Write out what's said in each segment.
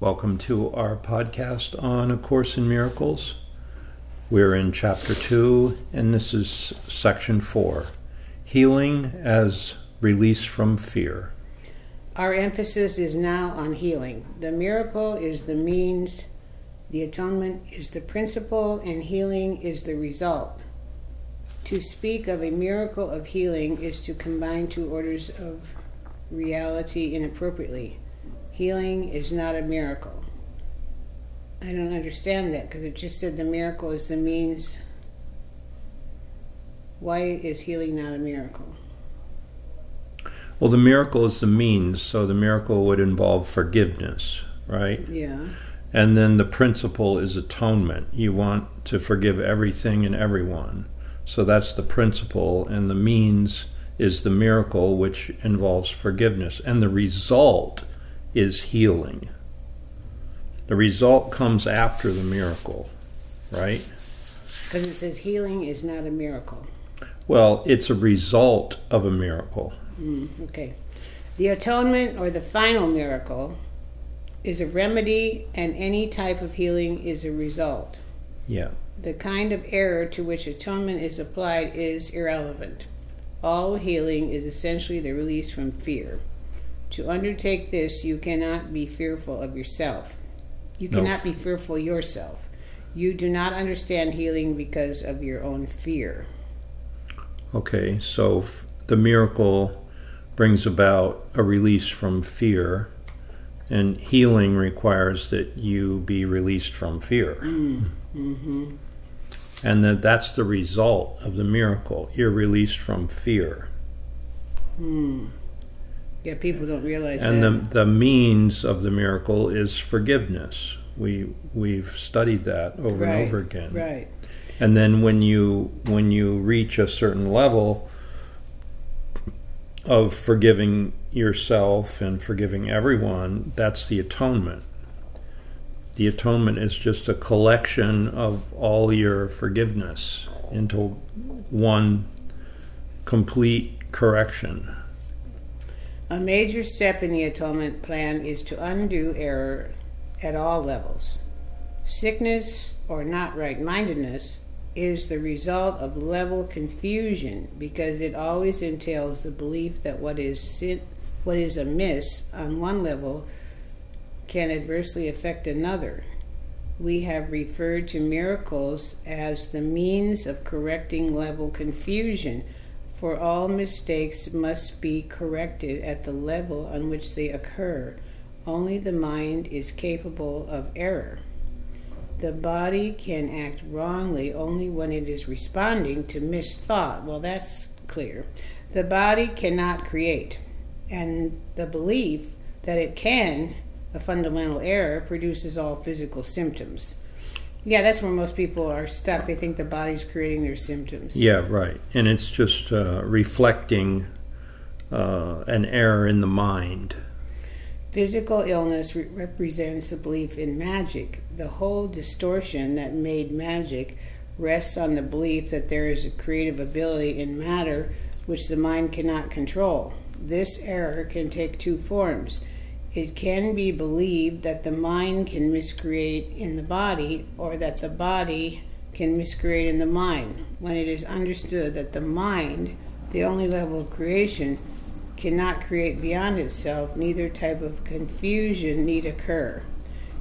Welcome to our podcast on A Course in Miracles. We're in chapter 2, and this is section 4 Healing as Release from Fear. Our emphasis is now on healing. The miracle is the means, the atonement is the principle, and healing is the result. To speak of a miracle of healing is to combine two orders of reality inappropriately. Healing is not a miracle. I don't understand that because it just said the miracle is the means. Why is healing not a miracle? Well, the miracle is the means, so the miracle would involve forgiveness, right? Yeah. And then the principle is atonement. You want to forgive everything and everyone. So that's the principle, and the means is the miracle, which involves forgiveness. And the result is healing. The result comes after the miracle, right? Because it says healing is not a miracle. Well, it's a result of a miracle. Mm, okay. The atonement or the final miracle is a remedy, and any type of healing is a result. Yeah. The kind of error to which atonement is applied is irrelevant. All healing is essentially the release from fear. To undertake this, you cannot be fearful of yourself. You No. cannot be fearful yourself. You do not understand healing because of your own fear. Okay, so the miracle brings about a release from fear, and healing requires that you be released from fear. Mm-hmm. And that that's the result of the miracle. You're released from fear. Hmm. Yeah, people don't realize And that. the, the means of the miracle is forgiveness. We we've studied that over right, and over again. Right. And then when you when you reach a certain level of forgiving yourself and forgiving everyone, that's the atonement. The atonement is just a collection of all your forgiveness into one complete correction. A major step in the atonement plan is to undo error at all levels. Sickness or not right mindedness is the result of level confusion because it always entails the belief that what is sin, what is amiss on one level can adversely affect another. We have referred to miracles as the means of correcting level confusion for all mistakes must be corrected at the level on which they occur. Only the mind is capable of error. The body can act wrongly only when it is responding to misthought. Well, that's clear. The body cannot create, and the belief that it can, a fundamental error, produces all physical symptoms. Yeah, that's where most people are stuck. They think the body's creating their symptoms. Yeah, right. And it's just uh, reflecting uh, an error in the mind. Physical illness re- represents a belief in magic. The whole distortion that made magic rests on the belief that there is a creative ability in matter which the mind cannot control. This error can take two forms. It can be believed that the mind can miscreate in the body, or that the body can miscreate in the mind. When it is understood that the mind, the only level of creation, cannot create beyond itself, neither type of confusion need occur.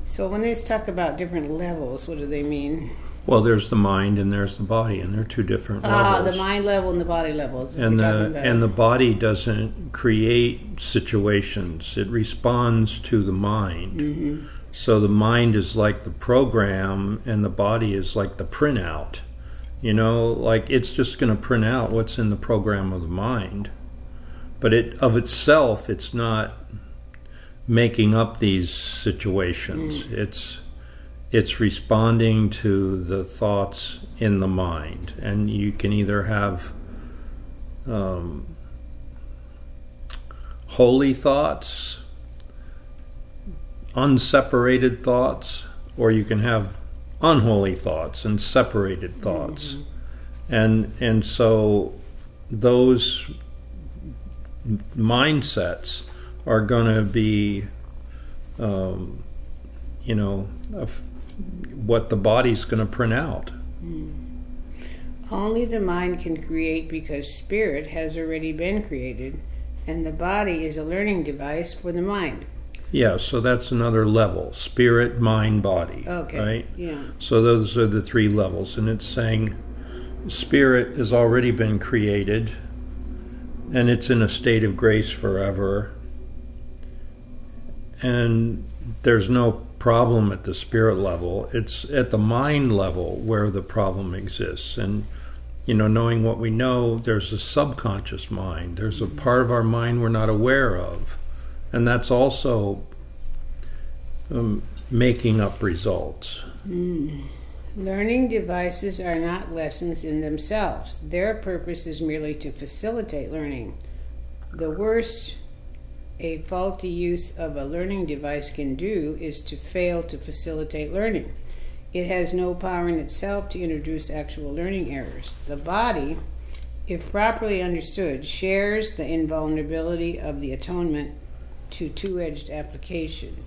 So when they talk about different levels, what do they mean? Well, there's the mind and there's the body, and they're two different levels. Ah, the mind level and the body levels. and the and the body doesn't create situations; it responds to the mind. Mhm. So the mind is like the program, and the body is like the printout. You know, like it's just going to print out what's in the program of the mind, but it of itself, it's not making up these situations. It's it's responding to the thoughts in the mind, and you can either have um, holy thoughts, unseparated thoughts, or you can have unholy thoughts and separated thoughts, and and so those mindsets are going to be um, you know, what the body's going to print out. Hmm. Only the mind can create because spirit has already been created, and the body is a learning device for the mind. Yeah, so that's another level spirit, mind, body. Okay. Right? Yeah. So those are the three levels. And it's saying spirit has already been created and it's in a state of grace forever. And there's no problem at the spirit level. It's at the mind level where the problem exists. And, you know, knowing what we know, there's a subconscious mind, there's a part of our mind we're not aware of. And that's also um, making up results. Learning devices are not lessons in themselves. Their purpose is merely to facilitate learning. The worst a faulty use of a learning device can do is to fail to facilitate learning. It has no power in itself to introduce actual learning errors. The body, if properly understood, shares the invulnerability of the atonement to two edged application.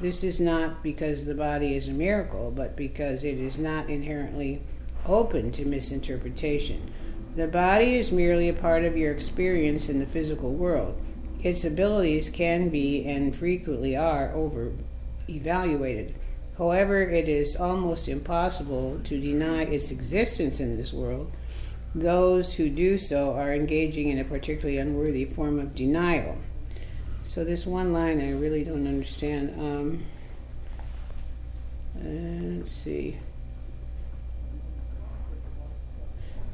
This is not because the body is a miracle, but because it is not inherently open to misinterpretation. The body is merely a part of your experience in the physical world. Its abilities can be and frequently are over evaluated. However, it is almost impossible to deny its existence in this world. Those who do so are engaging in a particularly unworthy form of denial. So this one line I really don't understand. Um, uh, let's see.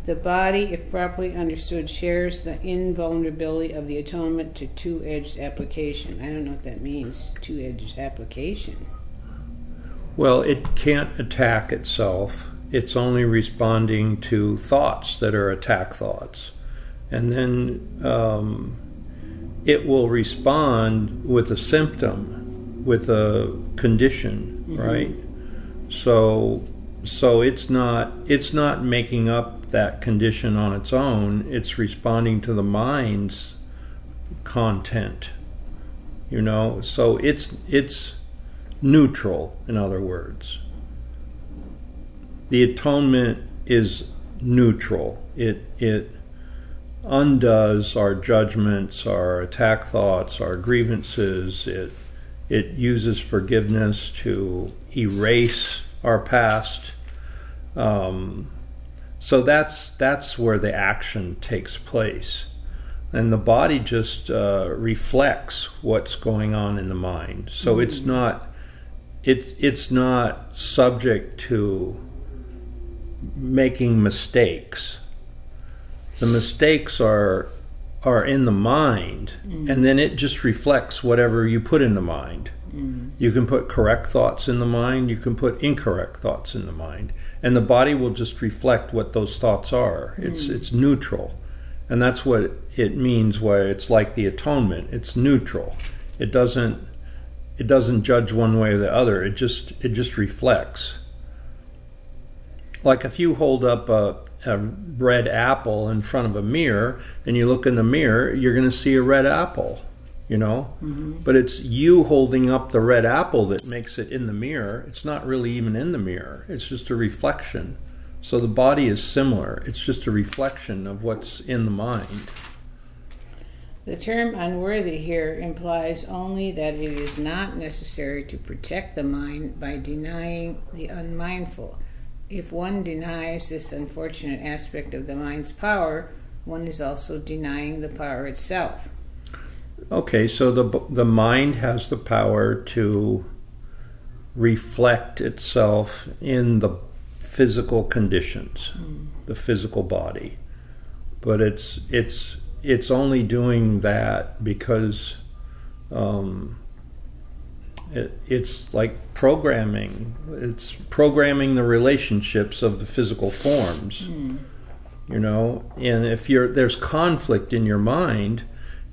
The body, if properly understood, shares the invulnerability of the atonement to two-edged application. I don't know what that means. Two-edged application. Well, it can't attack itself. It's only responding to thoughts that are attack thoughts. And then um, it will respond with a symptom, with a condition, right? So, so it's not it's not making up that condition on its own. It's responding to the mind's content. You know, so it's it's neutral. In other words, the atonement is neutral. It it undoes our judgments, our attack thoughts, our grievances. It it uses forgiveness to erase our past. Um, so that's that's where the action takes place, and the body just uh, reflects what's going on in the mind. So mm-hmm. it's not it it's not subject to making mistakes. The mistakes are are in the mind mm. and then it just reflects whatever you put in the mind. Mm. You can put correct thoughts in the mind. You can put incorrect thoughts in the mind and the body will just reflect what those thoughts are. It's hmm. it's neutral. And that's what it means where it's like the atonement. It's neutral. It doesn't it doesn't judge one way or the other. It just it just reflects. Like if you hold up a, a red apple in front of a mirror and you look in the mirror, you're going to see a red apple, you know? Mm-hmm. But it's you holding up the red apple that makes it in the mirror. It's not really even in the mirror, it's just a reflection. So the body is similar, it's just a reflection of what's in the mind. The term unworthy here implies only that it is not necessary to protect the mind by denying the unmindful. If one denies this unfortunate aspect of the mind's power, one is also denying the power itself. Okay, so the the mind has the power to reflect itself in the physical conditions, the physical body. But it's it's it's only doing that because um, it, it's like programming. It's programming the relationships of the physical forms. You know, and if you're there's conflict in your mind,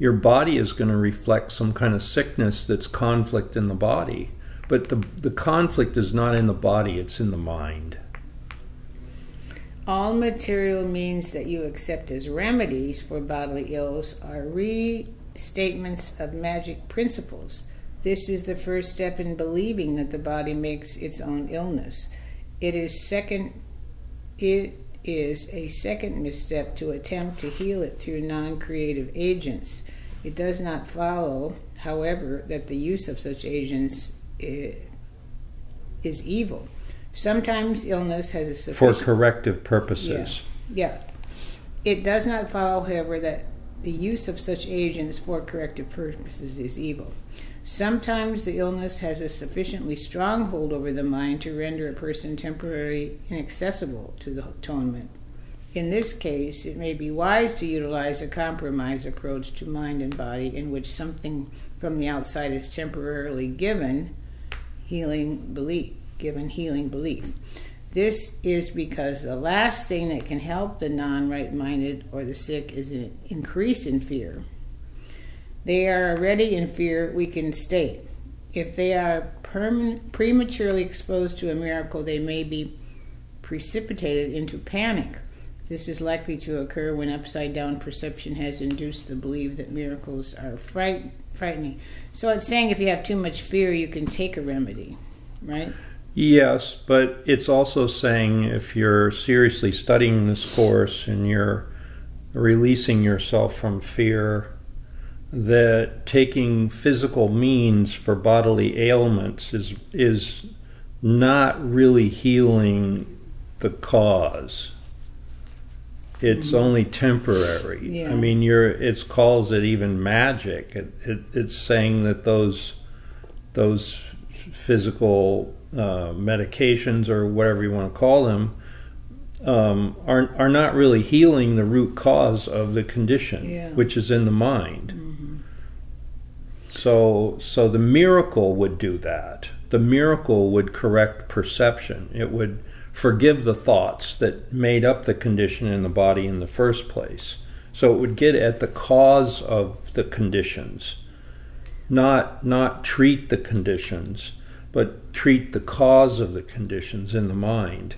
your body is going to reflect some kind of sickness that's conflict in the body. But the the conflict is not in the body; it's in the mind. All material means that you accept as remedies for bodily ills are restatements of magic principles. This is the first step in believing that the body makes its own illness. It is second it is a second misstep to attempt to heal it through non-creative agents. It does not follow, however, that the use of such agents eh, is evil. Sometimes illness has a For corrective purposes. yeah. It does not follow, however, that the use of such agents for corrective purposes is evil. Sometimes the illness has a sufficiently strong hold over the mind to render a person temporarily inaccessible to the atonement. In this case, it may be wise to utilize a compromise approach to mind and body in which something from the outside is temporarily given healing belief, given healing belief. This is because the last thing that can help the non right minded or the sick is an increase in fear. They are already in fear we can state. If they are prematurely exposed to a miracle, they may be precipitated into panic. This is likely to occur when upside down perception has induced the belief that miracles are fright- frightening. So it's saying if you have too much fear, you can take a remedy, right? Yes, but it's also saying if you're seriously studying this course and you're releasing yourself from fear, that taking physical means for bodily ailments is is not really healing the cause. It's only temporary. Yeah. I mean, you're. It calls it even magic. It, it, it's saying that those those physical uh, medications or whatever you want to call them um, are are not really healing the root cause of the condition, Yeah. which is in the mind. So so the miracle would do that. The miracle would correct perception. It would forgive the thoughts that made up the condition in the body in the first place. So it would get at the cause of the conditions, not not treat the conditions, but treat the cause of the conditions in the mind.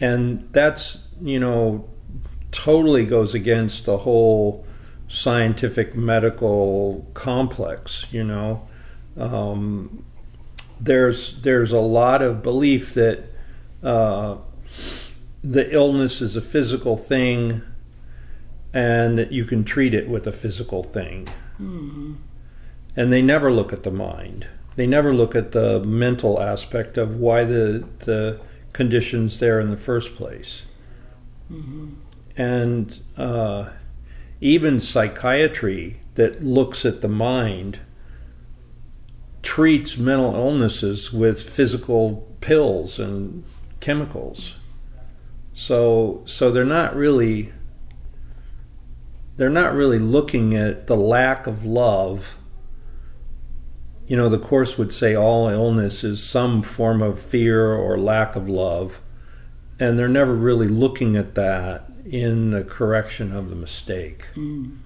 And that's, you know, totally goes against the whole scientific medical complex, you know. Um, there's there's a lot of belief that uh, the illness is a physical thing and that you can treat it with a physical thing. And they never look at the mind. They never look at the mental aspect of why the the conditions there in the first place. And uh, even psychiatry that looks at the mind treats mental illnesses with physical pills and chemicals. So so they're not really they're not really looking at the lack of love. You know, the course would say all illness is some form of fear or lack of love, and they're never really looking at that in the correction of the mistake. Mm.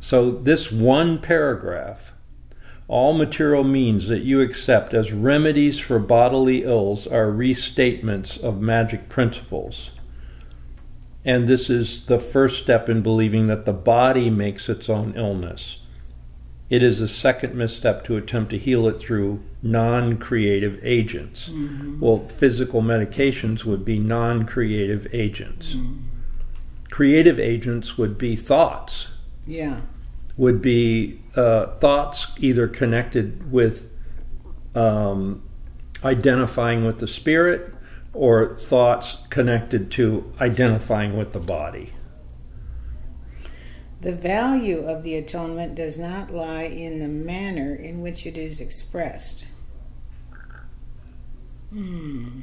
So, this one paragraph all material means that you accept as remedies for bodily ills are restatements of magic principles. And this is the first step in believing that the body makes its own illness. It is a second misstep to attempt to heal it through non creative agents. Mm-hmm. Well, physical medications would be non creative agents. Mm. Creative agents would be thoughts, Yeah. would be uh, thoughts either connected with um, identifying with the spirit or thoughts connected to identifying with the body. The value of the atonement does not lie in the manner in which it is expressed. Hmm.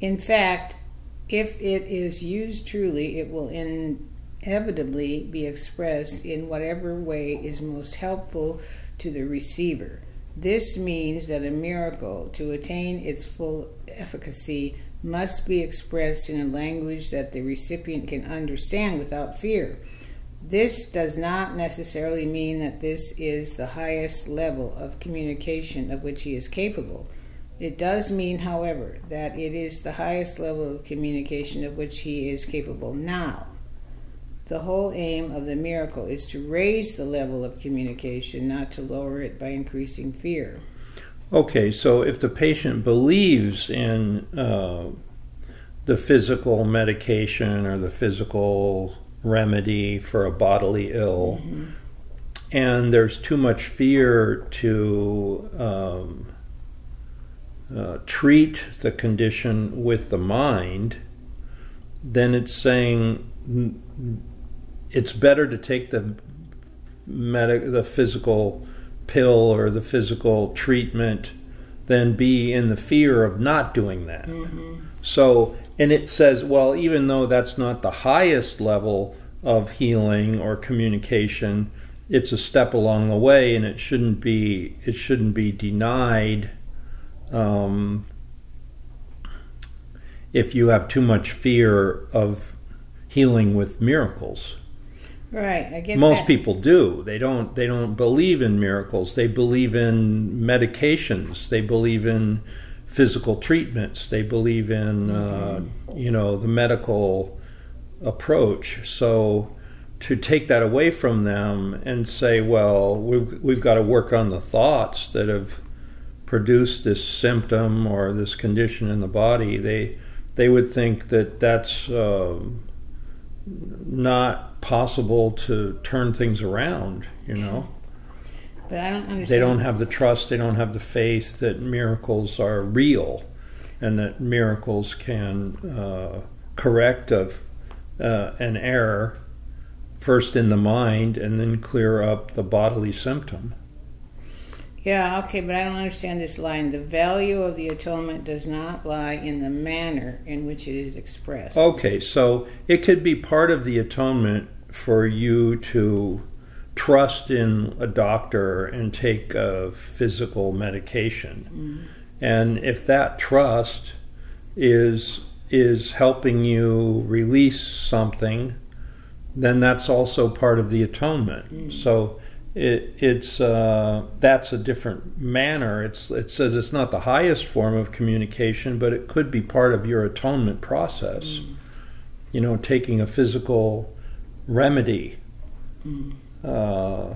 In fact, if it is used truly, it will inevitably be expressed in whatever way is most helpful to the receiver. This means that a miracle, to attain its full efficacy, must be expressed in a language that the recipient can understand without fear. This does not necessarily mean that this is the highest level of communication of which he is capable. It does mean, however, that it is the highest level of communication of which he is capable now. The whole aim of the miracle is to raise the level of communication, not to lower it by increasing fear. Okay, so if the patient believes in uh, the physical medication or the physical remedy for a bodily ill, mm-hmm. and there's too much fear to um, uh, treat the condition with the mind, then it's saying it's better to take the medic, the physical pill or the physical treatment than be in the fear of not doing that. Mm-hmm. So, and it says, well, even though that's not the highest level of healing or communication, it's a step along the way, and it shouldn't be it shouldn't be denied. Um, if you have too much fear of healing with miracles. Right, I get Most that. people do. They don't. They don't believe in miracles. They believe in medications. They believe in physical treatments. They believe in, mm-hmm. uh, you know, the medical approach. So to take that away from them and say, well, we've we've got to work on the thoughts that have produced this symptom or this condition in the body. They they would think that that's. Uh, not possible to turn things around, you know. But I don't understand. They don't have the trust, they don't have the faith that miracles are real and that miracles can uh, correct of uh, an error first in the mind and then clear up the bodily symptom. Yeah, okay, but I don't understand this line. The value of the atonement does not lie in the manner in which it is expressed. Okay, so it could be part of the atonement for you to trust in a doctor and take a physical medication. Mm. And if that trust is is helping you release something, then that's also part of the atonement. Mm. So it, it's uh, that's a different manner. It's it says it's not the highest form of communication, but it could be part of your atonement process. Mm. You know, taking a physical remedy, mm. uh,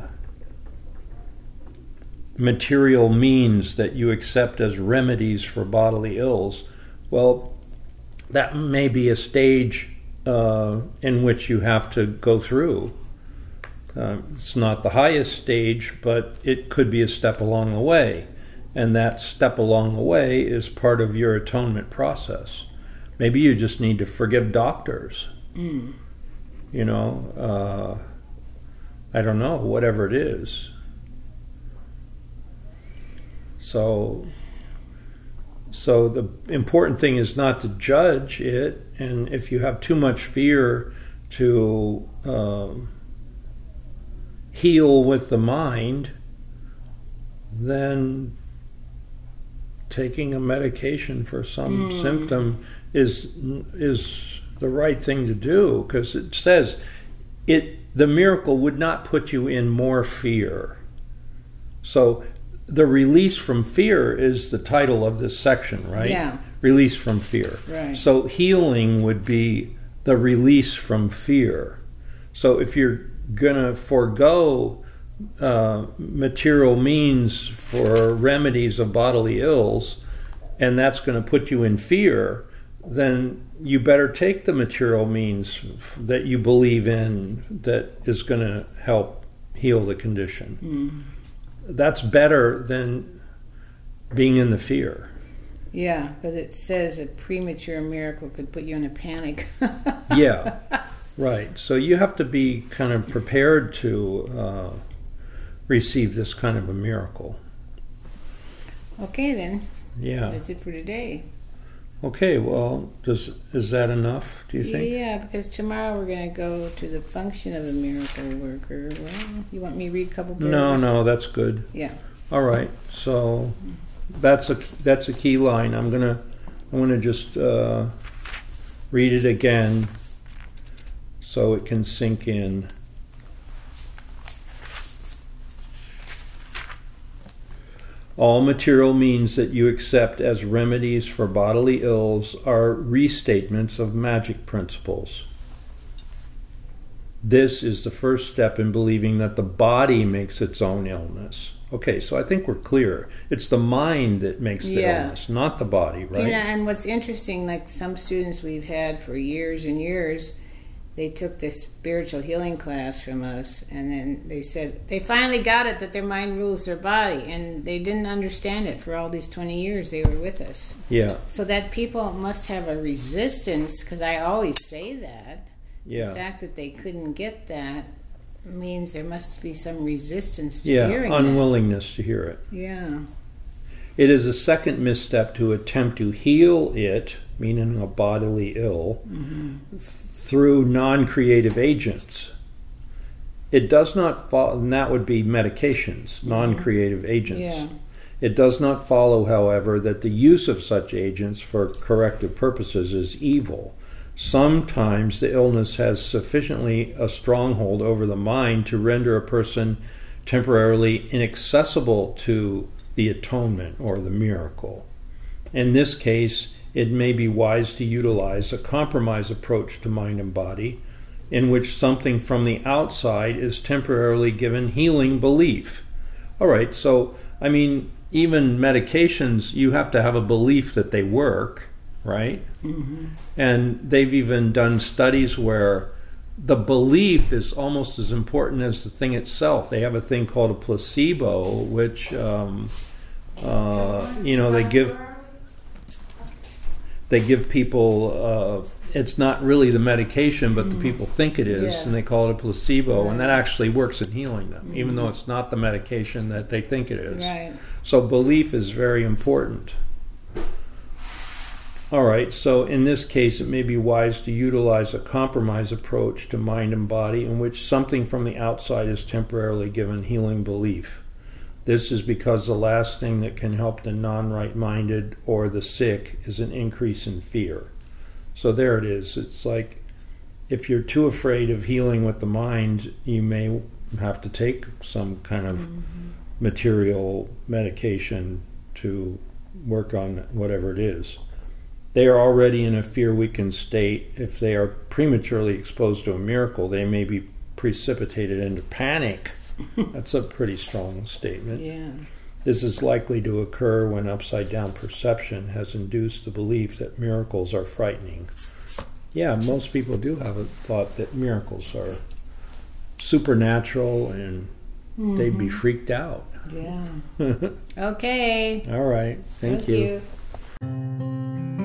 material means that you accept as remedies for bodily ills. Well, that may be a stage uh, in which you have to go through uh, it's not the highest stage, but it could be a step along the way. And that step along the way is part of your atonement process. Maybe you just need to forgive doctors. Mm. You know, uh, I don't know, whatever it is. So, so the important thing is not to judge it, and if you have too much fear to um, heal with the mind, then taking a medication for some mm. symptom is is the right thing to do because it says it the miracle would not put you in more fear. So the release from fear is the title of this section, right? Yeah. Release from fear. Right. So healing would be the release from fear. So if you're going to forego uh, material means for remedies of bodily ills, and that's going to put you in fear, then you better take the material means that you believe in that is going to help heal the condition. Mm. That's better than being in the fear. Yeah, but it says a premature miracle could put you in a panic. yeah. Right. So you have to be kind of prepared to uh, receive this kind of a miracle. Okay, then. Yeah. That's it for today. Okay. Well, does is that enough? Do you think? Yeah, because tomorrow we're going to go to the function of a miracle worker. Well, you want me to read a couple? Books? No, no, that's good. Yeah. All right. So that's a that's a key line. I'm gonna I'm gonna just uh, read it again so it can sink in. All material means that you accept as remedies for bodily ills are restatements of magic principles. this is the first step in believing that the body makes its own illness. Okay, so I think we're clear. It's the mind that makes the Yeah. illness, not the body, right? You know, and what's interesting, like some students we've had for years and years, they took this spiritual healing class from us, and then they said they finally got it that their mind rules their body, and they didn't understand it for all these 20 years they were with us. Yeah, So that people must have a resistance, because I always say that. yeah The fact that they couldn't get that means there must be some resistance to Yeah, hearing unwillingness to hear it. Yeah. It is a second misstep to attempt to heal it, meaning a bodily ill, mm-hmm. Through non creative agents. It does not follow, and that would be medications, mm-hmm. non creative agents. Yeah. It does not follow, however, that the use of such agents for corrective purposes is evil. Sometimes the illness has sufficiently a stronghold over the mind to render a person temporarily inaccessible to the atonement or the miracle. In this case, it may be wise to utilize a compromise approach to mind and body, in which something from the outside is temporarily given healing belief. All right, so I mean, even medications, you have to have a belief that they work, right? And they've even done studies where the belief is almost as important as the thing itself. They have a thing called a placebo, which, um, uh, you know, they give they give people. Uh, it's not really the medication, but the people think it is, Yeah. and they call it a placebo, and that actually works in healing them, even though it's not the medication that they think it is. Right. So belief is very important. All right, so in this case, it may be wise to utilize a compromise approach to mind and body in which something from the outside is temporarily given healing belief. This is because the last thing that can help the non right minded or the sick is an increase in fear. So there it is. It's like if you're too afraid of healing with the mind, you may have to take some kind of mm-hmm. material medication to work on whatever it is. They are already in a fear weakened state. If they are prematurely exposed to a miracle, they may be precipitated into panic. That's a pretty strong statement. Yeah. This is likely to occur when upside down perception has induced the belief that miracles are frightening. Yeah, most people do have a thought that miracles are supernatural and they'd be mm-hmm. freaked out. Yeah. Okay. All right. Thank, you. you.